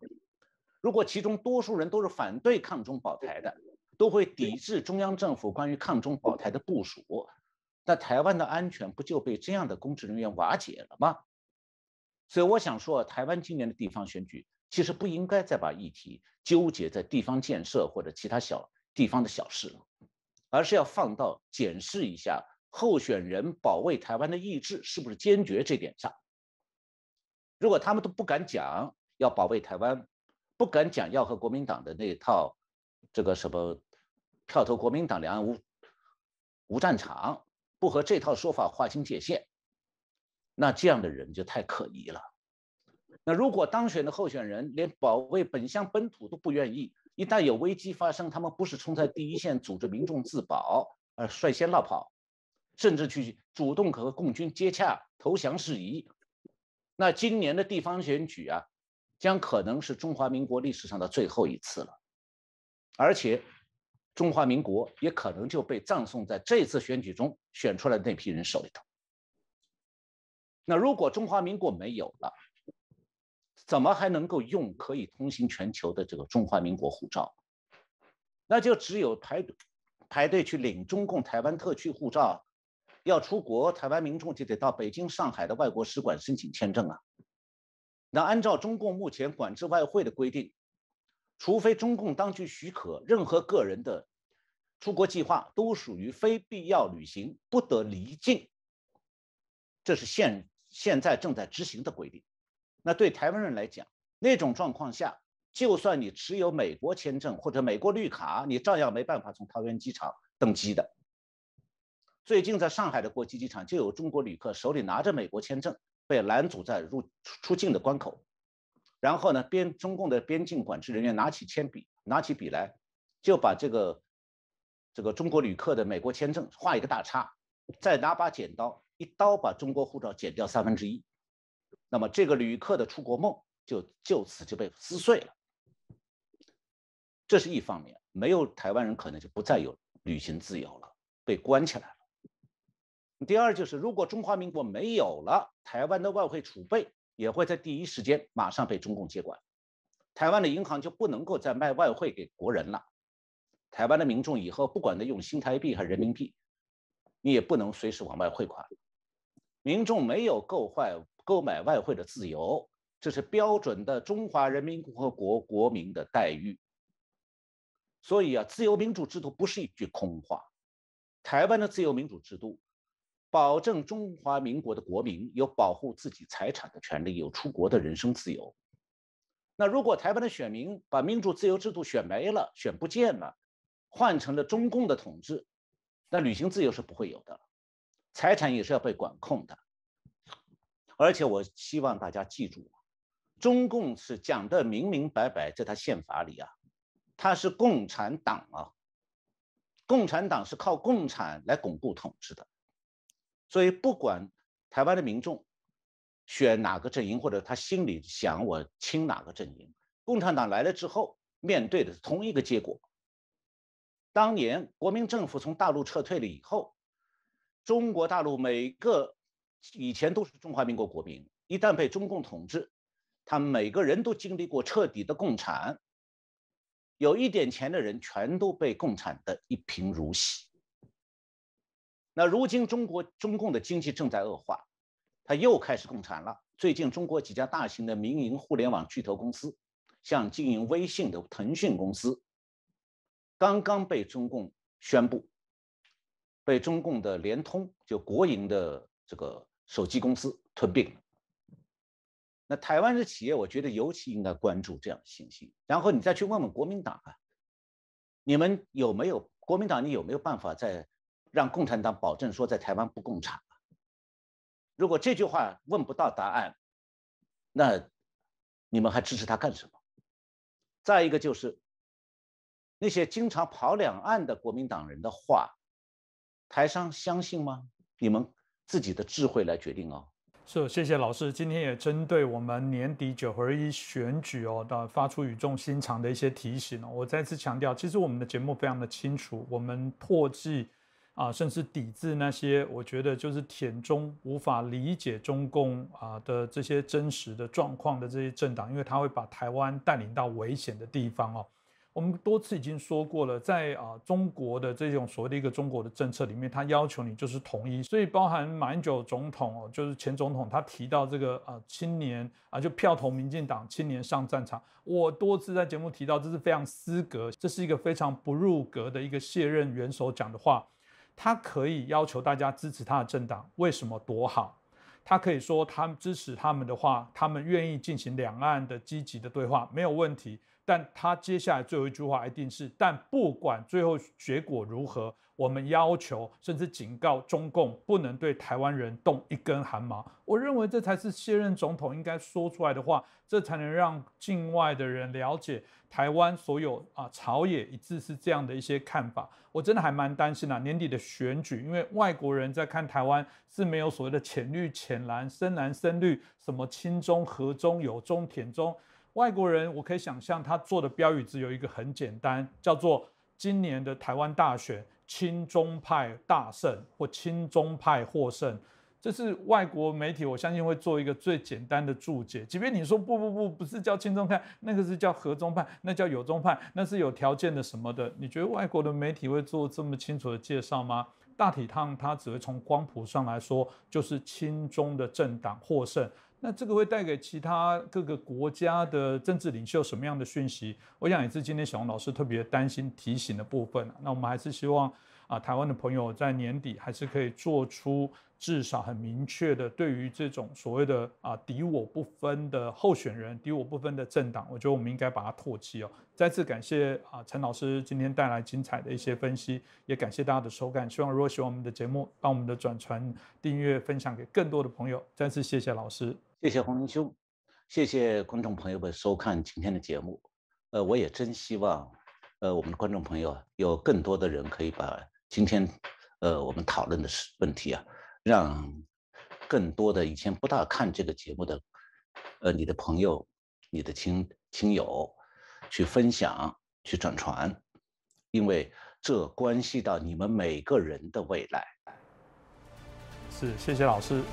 如果其中多数人都是反对抗中保台的，都会抵制中央政府关于抗中保台的部署，那台湾的安全不就被这样的公职人员瓦解了吗？所以我想说，台湾今年的地方选举其实不应该再把议题纠结在地方建设或者其他小地方的小事了，而是要放到检视一下。候选人保卫台湾的意志是不是坚决？这点上，如果他们都不敢讲要保卫台湾，不敢讲要和国民党的那一套这个什么跳投国民党两岸无无战场，不和这套说法划清界限，那这样的人就太可疑了。那如果当选的候选人连保卫本乡本土都不愿意，一旦有危机发生，他们不是冲在第一线组织民众自保，而率先落跑。甚至去主动和共军接洽投降事宜，那今年的地方选举啊，将可能是中华民国历史上的最后一次了，而且中华民国也可能就被葬送在这次选举中选出来的那批人手里头。那如果中华民国没有了，怎么还能够用可以通行全球的这个中华民国护照？那就只有排排队去领中共台湾特区护照。要出国，台湾民众就得到北京、上海的外国使馆申请签证啊。那按照中共目前管制外汇的规定，除非中共当局许可，任何个人的出国计划都属于非必要旅行，不得离境。这是现现在正在执行的规定。那对台湾人来讲，那种状况下，就算你持有美国签证或者美国绿卡，你照样没办法从桃园机场登机的。最近在上海的国际机场，就有中国旅客手里拿着美国签证，被拦阻在入出境的关口。然后呢，边中共的边境管制人员拿起铅笔，拿起笔来，就把这个这个中国旅客的美国签证画一个大叉，再拿把剪刀，一刀把中国护照剪掉三分之一。那么这个旅客的出国梦就就此就被撕碎了。这是一方面，没有台湾人可能就不再有旅行自由了，被关起来了。第二就是，如果中华民国没有了，台湾的外汇储备也会在第一时间马上被中共接管，台湾的银行就不能够再卖外汇给国人了，台湾的民众以后不管他用新台币还是人民币，你也不能随时往外汇款，民众没有购坏购买外汇的自由，这是标准的中华人民共和国国民的待遇。所以啊，自由民主制度不是一句空话，台湾的自由民主制度。保证中华民国的国民有保护自己财产的权利，有出国的人身自由。那如果台湾的选民把民主自由制度选没了、选不见了，换成了中共的统治，那旅行自由是不会有的，财产也是要被管控的。而且我希望大家记住，中共是讲的明明白白，在他宪法里啊，他是共产党啊，共产党是靠共产来巩固统治的。所以，不管台湾的民众选哪个阵营，或者他心里想我亲哪个阵营，共产党来了之后，面对的是同一个结果。当年国民政府从大陆撤退了以后，中国大陆每个以前都是中华民国国民，一旦被中共统治，他每个人都经历过彻底的共产，有一点钱的人全都被共产的一贫如洗。那如今中国中共的经济正在恶化，他又开始共产了。最近中国几家大型的民营互联网巨头公司，像经营微信的腾讯公司，刚刚被中共宣布被中共的联通就国营的这个手机公司吞并了。那台湾的企业，我觉得尤其应该关注这样的信息。然后你再去问问国民党啊，你们有没有？国民党你有没有办法在让共产党保证说在台湾不共产？如果这句话问不到答案，那你们还支持他干什么？再一个就是那些经常跑两岸的国民党人的话，台商相信吗？你们自己的智慧来决定哦。是，谢谢老师。今天也针对我们年底九合一选举哦的发出语重心长的一些提醒哦。我再次强调，其实我们的节目非常的清楚，我们破记。啊，甚至抵制那些我觉得就是田中无法理解中共啊的这些真实的状况的这些政党，因为他会把台湾带领到危险的地方哦。我们多次已经说过了，在啊中国的这种所谓的一个中国的政策里面，他要求你就是统一，所以包含马英九总统哦，就是前总统，他提到这个啊青年啊就票投民进党，青年上战场。我多次在节目提到，这是非常失格，这是一个非常不入格的一个卸任元首讲的话。他可以要求大家支持他的政党，为什么多好？他可以说，他们支持他们的话，他们愿意进行两岸的积极的对话，没有问题。但他接下来最后一句话一定是：但不管最后结果如何。我们要求甚至警告中共不能对台湾人动一根汗毛。我认为这才是卸任总统应该说出来的话，这才能让境外的人了解台湾所有啊朝野一致是这样的一些看法。我真的还蛮担心啊，年底的选举，因为外国人在看台湾是没有所谓的浅绿、浅蓝、深蓝、深绿，什么亲中、和中、友中、舔中。外国人我可以想象他做的标语只有一个很简单，叫做今年的台湾大选。亲中派大胜或亲中派获胜，这是外国媒体，我相信会做一个最简单的注解。即便你说不不不，不是叫亲中派，那个是叫和中派，那叫友中派，那是有条件的什么的。你觉得外国的媒体会做这么清楚的介绍吗？大体上，它只会从光谱上来说，就是亲中的政党获胜。那这个会带给其他各个国家的政治领袖什么样的讯息？我想也是今天小红老师特别担心提醒的部分。那我们还是希望啊，台湾的朋友在年底还是可以做出至少很明确的，对于这种所谓的啊敌我不分的候选人、敌我不分的政党，我觉得我们应该把它唾弃哦。再次感谢啊陈老师今天带来精彩的一些分析，也感谢大家的收看。希望如果喜欢我们的节目，帮我们的转传、订阅、分享给更多的朋友。再次谢谢老师。谢谢洪林兄，谢谢观众朋友们收看今天的节目。呃，我也真希望，呃，我们的观众朋友有更多的人可以把今天，呃，我们讨论的问题啊，让更多的以前不大看这个节目的，呃，你的朋友、你的亲亲友去分享、去转传，因为这关系到你们每个人的未来。是，谢谢老师。